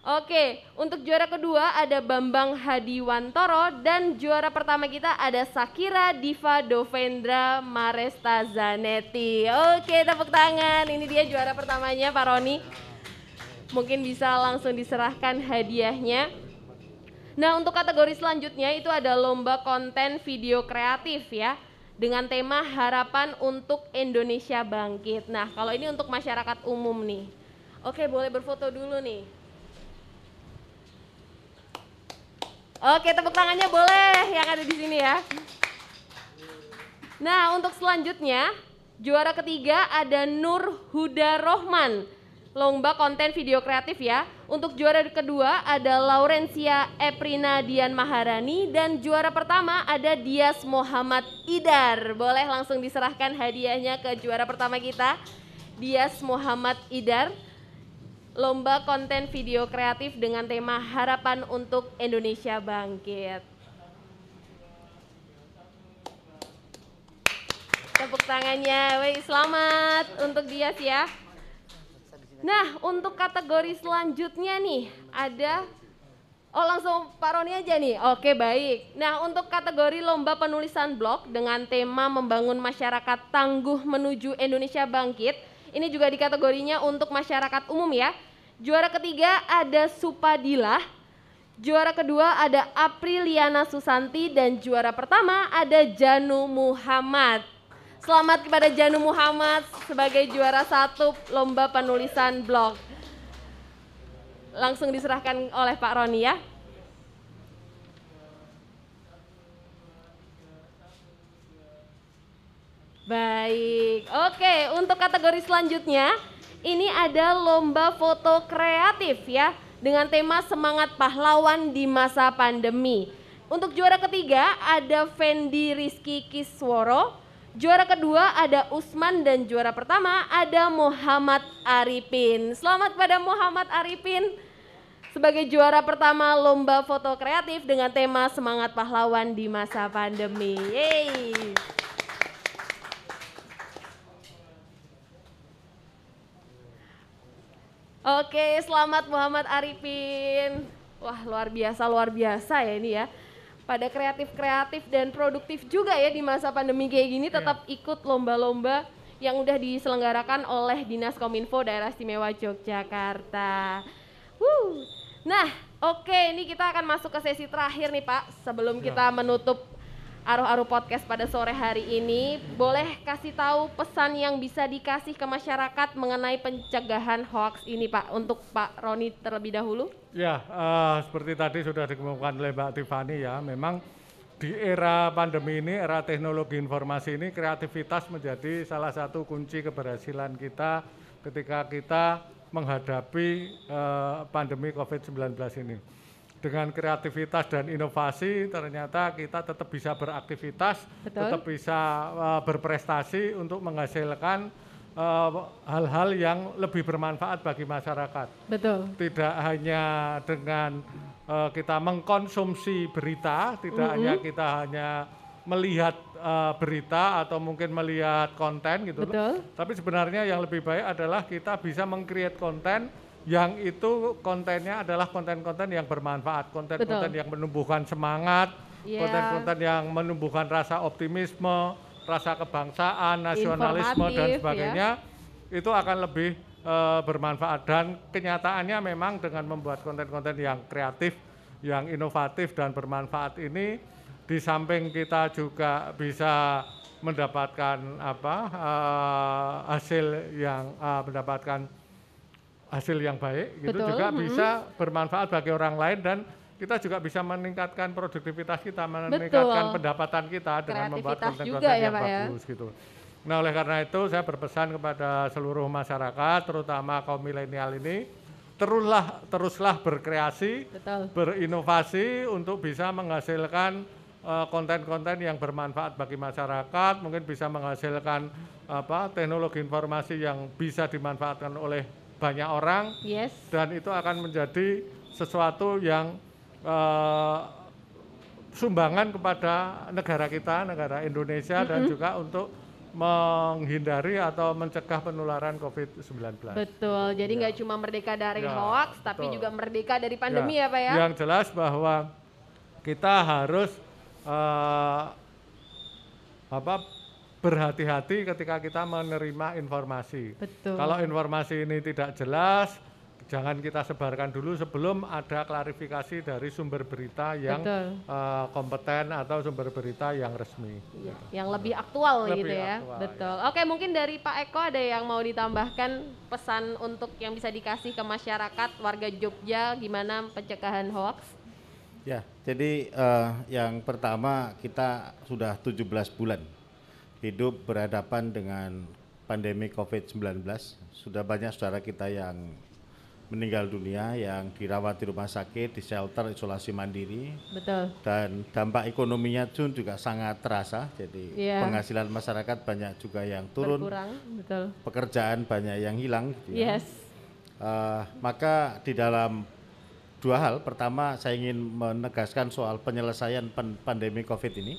Oke, untuk juara kedua ada Bambang Hadiwantoro dan juara pertama kita ada Sakira Diva Dovendra Maresta Zanetti. Oke, tepuk tangan. Ini dia juara pertamanya Pak Roni. Mungkin bisa langsung diserahkan hadiahnya. Nah untuk kategori selanjutnya itu ada lomba konten video kreatif ya dengan tema harapan untuk Indonesia bangkit. Nah kalau ini untuk masyarakat umum nih. Oke boleh berfoto dulu nih. Oke tepuk tangannya boleh yang ada di sini ya. Nah untuk selanjutnya juara ketiga ada Nur Huda Rohman lomba konten video kreatif ya. Untuk juara kedua ada Laurencia Eprina Dian Maharani dan juara pertama ada Dias Muhammad Idar. Boleh langsung diserahkan hadiahnya ke juara pertama kita. Dias Muhammad Idar. Lomba konten video kreatif dengan tema Harapan untuk Indonesia Bangkit. Tepuk tangannya, Woi, selamat untuk Dias ya. Nah, untuk kategori selanjutnya nih ada Oh langsung Pak Roni aja nih. Oke baik. Nah untuk kategori lomba penulisan blog dengan tema membangun masyarakat tangguh menuju Indonesia bangkit. Ini juga di kategorinya untuk masyarakat umum ya. Juara ketiga ada Supadilah. Juara kedua ada Apriliana Susanti dan juara pertama ada Janu Muhammad. Selamat kepada Janu Muhammad sebagai juara satu lomba penulisan blog. Langsung diserahkan oleh Pak Roni ya. Baik, oke untuk kategori selanjutnya ini ada lomba foto kreatif ya dengan tema semangat pahlawan di masa pandemi. Untuk juara ketiga ada Fendi Rizky Kisworo, Juara kedua ada Usman dan juara pertama ada Muhammad Arifin. Selamat pada Muhammad Arifin sebagai juara pertama lomba foto kreatif dengan tema semangat pahlawan di masa pandemi. Yeay. Oke, selamat Muhammad Arifin. Wah, luar biasa, luar biasa ya ini ya. Pada kreatif-kreatif dan produktif juga ya di masa pandemi kayak gini tetap ikut lomba-lomba yang udah diselenggarakan oleh Dinas Kominfo Daerah Istimewa Yogyakarta. Wuh. Nah, oke ini kita akan masuk ke sesi terakhir nih Pak sebelum kita menutup Aruh-Aruh Podcast pada sore hari ini. Boleh kasih tahu pesan yang bisa dikasih ke masyarakat mengenai pencegahan hoax ini Pak untuk Pak Roni terlebih dahulu? Ya, eh, seperti tadi sudah dikemukakan oleh Mbak Tiffany ya, memang di era pandemi ini, era teknologi informasi ini, kreativitas menjadi salah satu kunci keberhasilan kita ketika kita menghadapi eh, pandemi COVID-19 ini. Dengan kreativitas dan inovasi, ternyata kita tetap bisa beraktivitas, Betul. tetap bisa eh, berprestasi untuk menghasilkan eh, hal-hal yang lebih bermanfaat bagi masyarakat Betul. tidak hanya dengan eh, kita mengkonsumsi berita, tidak hanya kita hanya melihat eh, berita atau mungkin melihat konten gitu loh. Betul. Tapi sebenarnya yang lebih baik adalah kita bisa meng-create konten yang itu kontennya adalah konten-konten yang bermanfaat, konten-konten yang menumbuhkan semangat, Iya. konten-konten yang menumbuhkan rasa optimisme, rasa kebangsaan, nasionalisme dan ya. sebagainya itu akan lebih eh, bermanfaat dan kenyataannya memang dengan membuat konten-konten yang kreatif, yang inovatif dan bermanfaat ini di samping kita juga bisa mendapatkan apa eh, hasil yang eh, mendapatkan hasil yang baik gitu Betul, juga mm-mm. bisa bermanfaat bagi orang lain dan kita juga bisa meningkatkan produktivitas kita, meningkatkan pendapatan kita dengan membuat konten-konten juga ya, yang Pak, ya. bagus gitu. Nah, oleh karena itu saya berpesan kepada seluruh masyarakat, terutama kaum milenial ini, teruslah teruslah berkreasi, Betul. berinovasi untuk bisa menghasilkan eh, konten-konten yang bermanfaat bagi masyarakat, mungkin bisa menghasilkan apa teknologi informasi yang bisa dimanfaatkan oleh banyak orang Yes. dan itu akan menjadi sesuatu yang eh, sumbangan kepada negara kita, negara Indonesia dan juga untuk menghindari atau mencegah penularan COVID-19. Betul. Jadi nggak cuma merdeka dari Ya, hoax, tapi betul. juga merdeka dari pandemi ya, Pak ya. Yang jelas bahwa kita harus eh, apa berhati-hati ketika kita menerima informasi. Betul. Kalau informasi ini tidak jelas, jangan kita sebarkan dulu sebelum ada klarifikasi dari sumber berita yang Betul. eh, kompeten atau sumber berita yang resmi. Iya, yang lebih aktual Lebih gitu ya. aktual, Betul. Oke, mungkin dari Pak Eko ada yang mau ditambahkan pesan untuk yang bisa dikasih ke masyarakat warga Jogja gimana pencegahan hoax? Ya, jadi eh, yang pertama kita sudah 17 bulan hidup berhadapan dengan pandemi COVID-19. Sudah banyak saudara kita yang meninggal dunia, yang dirawat di rumah sakit, di shelter isolasi mandiri, Betul. dan dampak ekonominya pun juga sangat terasa. Jadi Iya. penghasilan masyarakat banyak juga yang turun, Berkurang, betul. pekerjaan banyak yang hilang. gitu ya. Yes. Eh, maka di dalam dua hal, pertama saya ingin menegaskan soal penyelesaian pan- pandemi COVID ini.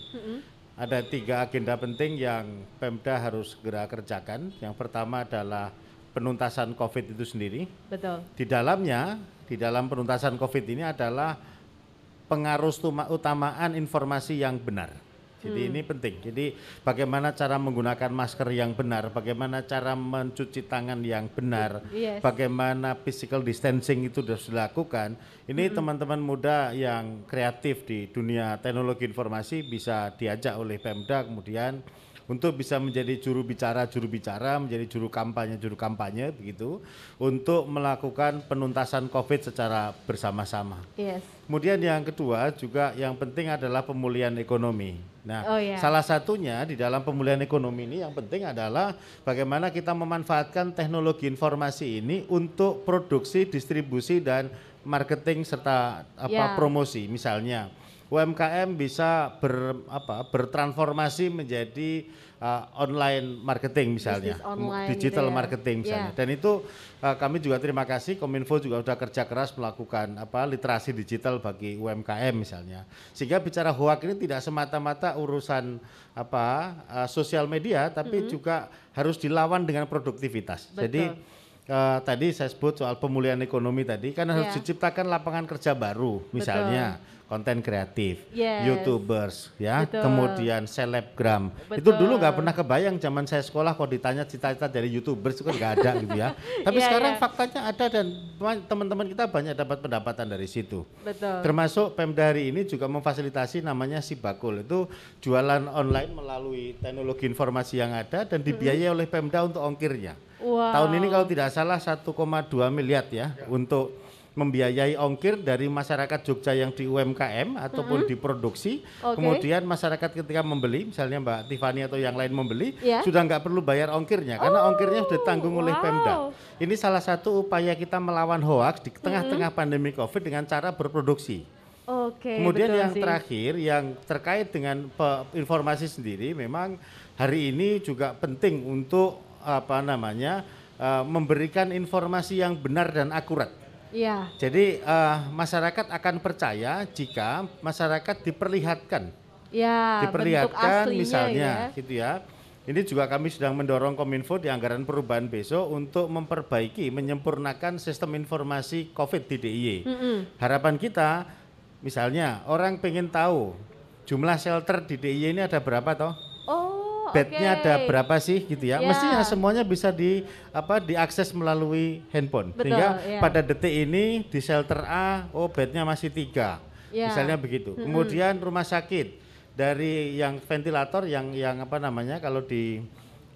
Ada tiga agenda penting yang Pemda harus segera kerjakan. Yang pertama adalah penuntasan COVID itu sendiri. Betul. Di dalamnya, di dalam penuntasan COVID ini adalah pengarus tuma- utamaan informasi yang benar. Jadi ini penting. Jadi bagaimana cara menggunakan masker yang benar, bagaimana cara mencuci tangan yang benar, Yes. bagaimana physical distancing itu harus dilakukan. Ini teman-teman muda yang kreatif di dunia teknologi informasi bisa diajak oleh Pemda kemudian untuk bisa menjadi juru bicara juru bicara menjadi juru kampanye juru kampanye begitu untuk melakukan penuntasan COVID secara bersama-sama. Yes. Kemudian yang kedua juga yang penting adalah pemulihan ekonomi. Nah, Oh, iya. salah satunya di dalam pemulihan ekonomi ini yang penting adalah bagaimana kita memanfaatkan teknologi informasi ini untuk produksi, distribusi dan marketing serta apa Ya. promosi. Misalnya UMKM bisa ber, apa, bertransformasi menjadi uh, online marketing misalnya, online digital gitu ya. marketing misalnya. Ya. Dan itu uh, kami juga terima kasih Kominfo juga sudah kerja keras melakukan apa literasi digital bagi UMKM misalnya. Sehingga bicara hoak ini tidak semata-mata urusan apa uh, sosial media tapi juga harus dilawan dengan produktivitas. Betul. Jadi eh, tadi saya sebut soal pemulihan ekonomi tadi kan harus Iya. diciptakan lapangan kerja baru, misalnya konten kreatif, Yes. youtubers, ya, Betul. kemudian selebgram. Itu dulu nggak Betul. pernah kebayang zaman saya sekolah kalau ditanya cita-cita dari youtubers itu kan nggak ada gitu ya. Tapi Iya, sekarang iya. faktanya ada dan teman-teman kita banyak dapat pendapatan dari situ. Betul. Termasuk Pemda hari ini juga memfasilitasi namanya Sibakul itu jualan online melalui teknologi informasi yang ada dan dibiayai oleh Pemda untuk ongkirnya. Wow. Tahun ini kalau tidak salah 1,2 miliar ya untuk membiayai ongkir dari masyarakat Jogja yang di UMKM ataupun diproduksi. Oke. Kemudian masyarakat ketika membeli, misalnya Mbak Tiffany atau yang lain membeli, Ya. sudah nggak perlu bayar ongkirnya karena ongkirnya sudah ditanggung oleh wow. Pemda. Ini salah satu upaya kita melawan hoaks di tengah-tengah pandemi Covid dengan cara berproduksi. Oke. Kemudian betul yang sih. terakhir yang terkait dengan informasi sendiri memang hari ini juga penting untuk apa namanya eh, memberikan informasi yang benar dan akurat. Iya. Jadi eh, masyarakat akan percaya jika masyarakat diperlihatkan, Ya, bentuk diperlihatkan aslinya misalnya ya. gitu ya. Ini juga kami sedang mendorong Kominfo di anggaran perubahan besok untuk memperbaiki, menyempurnakan sistem informasi COVID di DIY. Mm-mm. Harapan kita, misalnya orang pengen tahu jumlah shelter di DIY ini ada berapa toh? Bednya oke. ada berapa sih gitu ya? Ya. Mestinya semuanya bisa di apa diakses melalui handphone. Betul, Sehingga ya. pada detik ini di shelter A, oh bednya masih tiga, Ya. misalnya begitu. Kemudian rumah sakit dari yang ventilator yang yang apa namanya kalau di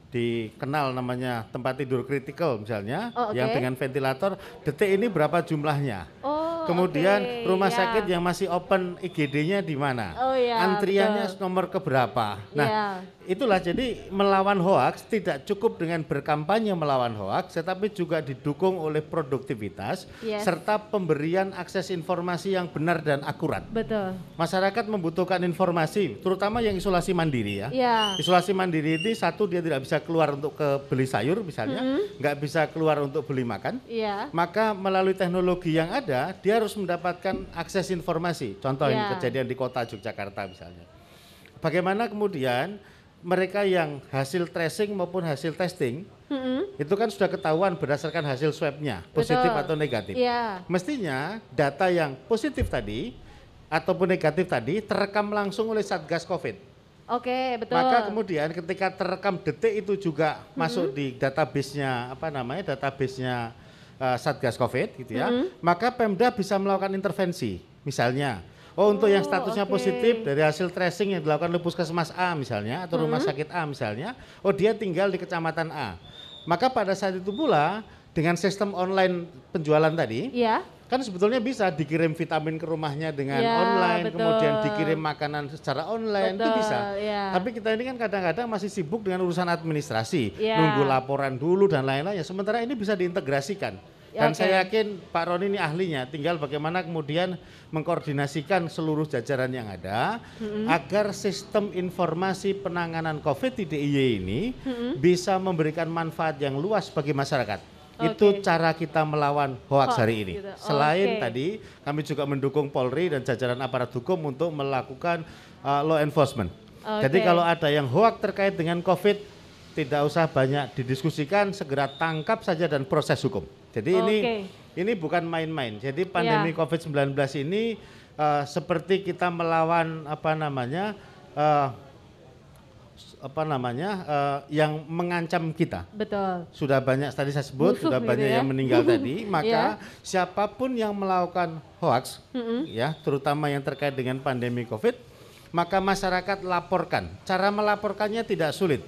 dikenal namanya tempat tidur kritikal misalnya Oh, oke. yang dengan ventilator detik ini berapa jumlahnya Oh, Kemudian oke, rumah ya. sakit yang masih open IGD-nya di mana? Oh, iya, Antriannya betul. nomor keberapa? Nah, Iya. itulah jadi melawan hoaks tidak cukup dengan berkampanye melawan hoaks, tetapi juga didukung oleh produktivitas Yes. serta pemberian akses informasi yang benar dan akurat. Betul. Masyarakat membutuhkan informasi, terutama yang isolasi mandiri ya. Iya. Isolasi mandiri itu satu dia tidak bisa keluar untuk ke beli sayur misalnya, nggak bisa keluar untuk beli makan, Iya. maka melalui teknologi yang ada dia harus mendapatkan akses informasi. Contoh ini Ya. kejadian di kota Yogyakarta misalnya. Bagaimana kemudian mereka yang hasil tracing maupun hasil testing Mm-mm. itu kan sudah ketahuan berdasarkan hasil swabnya positif Betul. atau negatif. Iya. Mestinya data yang positif tadi ataupun negatif tadi terekam langsung oleh Satgas Covid. Oke, betul. Maka kemudian ketika terekam detik itu juga masuk di database-nya apa namanya database-nya uh, Satgas Covid gitu ya. Maka Pemda bisa melakukan intervensi. Misalnya, oh untuk yang Oh, statusnya oke. positif dari hasil tracing yang dilakukan oleh Puskesmas A misalnya atau rumah sakit A misalnya, oh dia tinggal di kecamatan A. Maka pada saat itu pula dengan sistem online penjualan tadi, Iya. Kan sebetulnya bisa dikirim vitamin ke rumahnya dengan Ya, online, betul. kemudian dikirim makanan secara online itu Betul, bisa. ya. Tapi kita ini kan kadang-kadang masih sibuk dengan urusan administrasi, Ya. nunggu laporan dulu dan lain-lain. Sementara ini bisa diintegrasikan. Ya, Dan oke. saya yakin Pak Roni ini ahlinya, tinggal bagaimana kemudian mengkoordinasikan seluruh jajaran yang ada agar sistem informasi penanganan COVID di DIY ini bisa memberikan manfaat yang luas bagi masyarakat. Itu Oke. cara kita melawan hoax hari ini. gitu. Selain Oke. tadi kami juga mendukung Polri dan jajaran aparat hukum untuk melakukan uh, law enforcement. Jadi Oke. kalau ada yang hoax terkait dengan COVID, tidak usah banyak didiskusikan, segera tangkap saja dan proses hukum. Jadi ini Oke. ini bukan main-main. Jadi pandemi Ya. COVID-19 ini uh, seperti kita melawan apa namanya uh, apa namanya uh, yang mengancam kita Betul. sudah banyak tadi saya sebut Musuh sudah gitu banyak ya. yang meninggal tadi maka siapa pun yang melakukan hoax Mm-mm. ya terutama yang terkait dengan pandemi covid maka masyarakat laporkan cara melaporkannya tidak sulit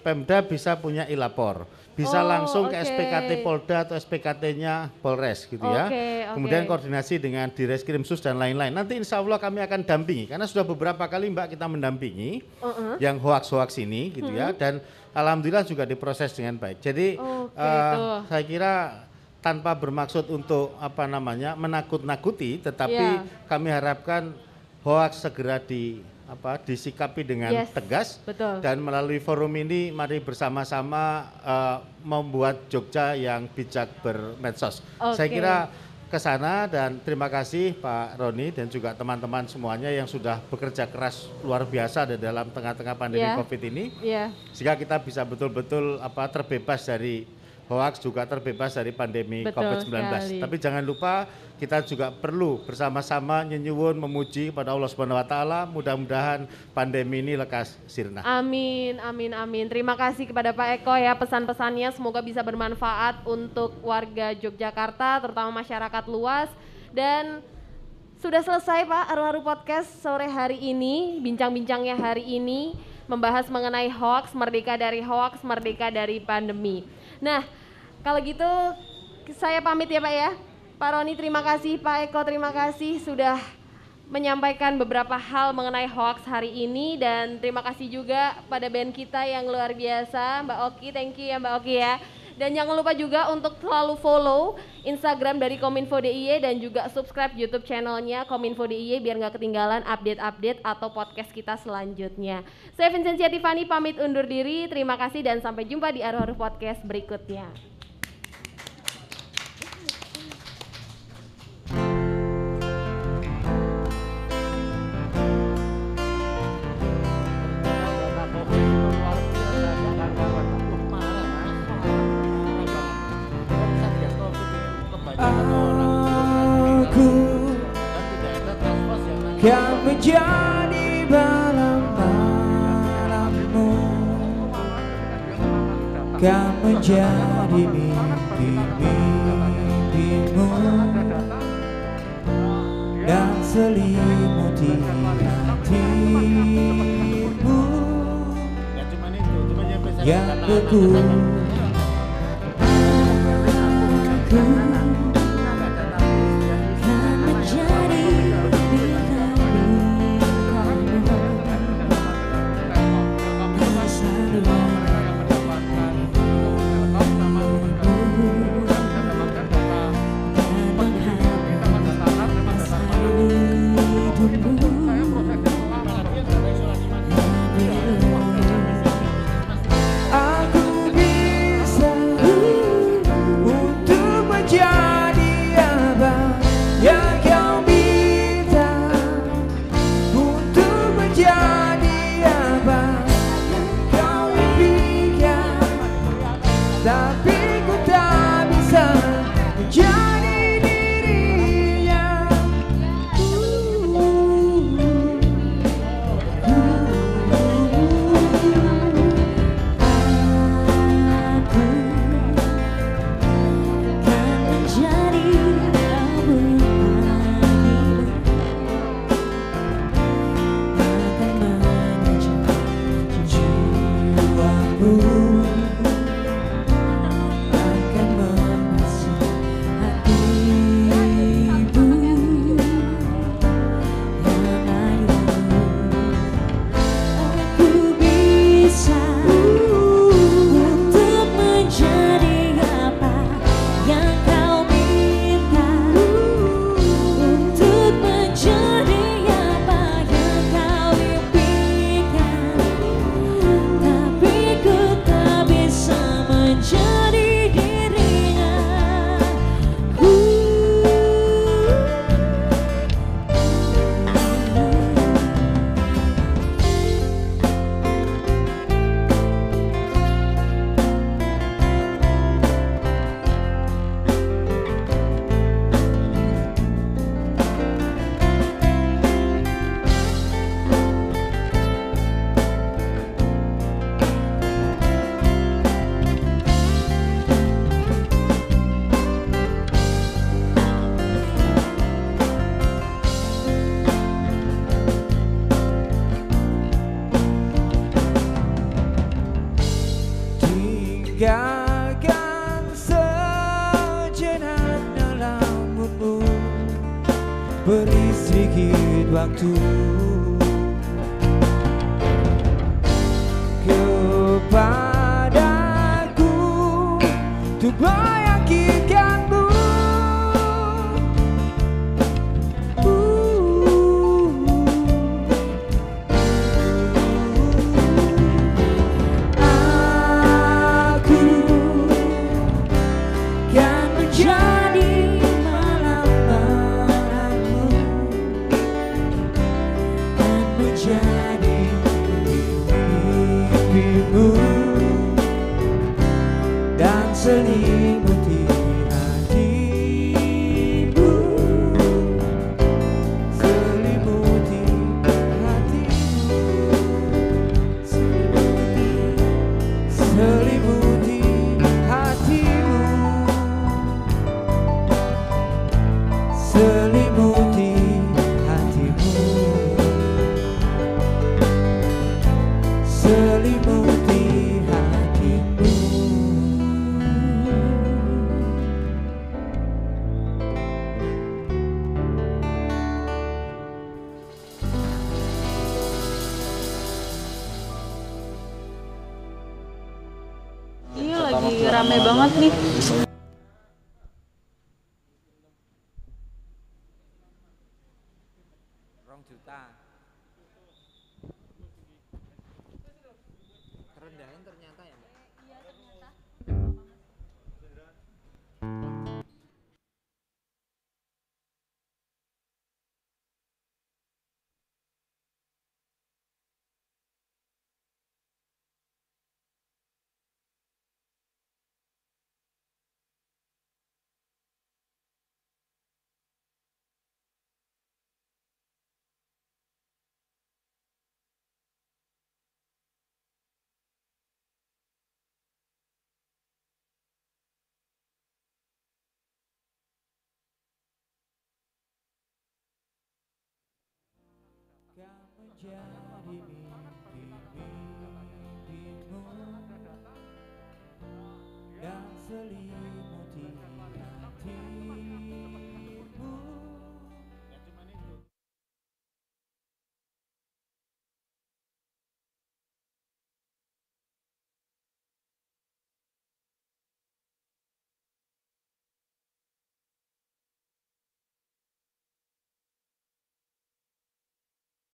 Pemda bisa punya ilapor bisa Oh, langsung oke. ke SPKT Polda atau SPKT-nya Polres gitu ya Oke, oke. kemudian koordinasi dengan Direskrimsus dan lain-lain nanti insya Allah kami akan dampingi karena sudah beberapa kali Mbak kita mendampingi Uh-uh. yang hoax-hoax ini gitu ya dan alhamdulillah juga diproses dengan baik. Jadi Oke, eh, tuh. saya kira tanpa bermaksud untuk apa namanya menakut-nakuti tetapi Ya. kami harapkan hoax segera di apa disikapi dengan Yes, tegas betul. dan melalui forum ini mari bersama-sama eh, membuat Jogja yang bijak bermedsos. Saya Oke. kira ke sana dan terima kasih Pak Roni dan juga teman-teman semuanya yang sudah bekerja keras luar biasa di dalam tengah-tengah pandemi Ya. Covid ini Iya. sehingga kita bisa betul-betul apa terbebas dari hoax juga terbebas dari pandemi Betul COVID-19. sekali. Tapi jangan lupa kita juga perlu bersama-sama nyenyuwun memuji pada Allah Subhanahu wa taala mudah-mudahan pandemi ini lekas sirna. Amin, amin, amin. Terima kasih kepada Pak Eko ya pesan-pesannya semoga bisa bermanfaat untuk warga Yogyakarta terutama masyarakat luas dan sudah selesai Pak Aru-Aru Podcast sore hari ini, bincang-bincangnya hari ini membahas mengenai hoax, merdeka dari hoax, merdeka dari pandemi. Nah, kalau gitu saya pamit ya Pak ya. Pak Roni terima kasih, Pak Eko terima kasih sudah menyampaikan beberapa hal mengenai hoax hari ini dan terima kasih juga pada band kita yang luar biasa, Mbak Oki, thank you ya Mbak Oki ya. Dan jangan lupa juga untuk selalu follow Instagram dari Kominfo DIY dan juga subscribe YouTube channelnya Kominfo DIY biar nggak ketinggalan update-update atau podcast kita selanjutnya. Saya Vincentia Tiffany pamit undur diri, terima kasih dan sampai jumpa di Aru-Aru Podcast berikutnya. Force yang nanti kan menjadi malam malammu Kan menjadi mimpi-mimpimu. Dan selimuti hatimu. Yang beku Yeah.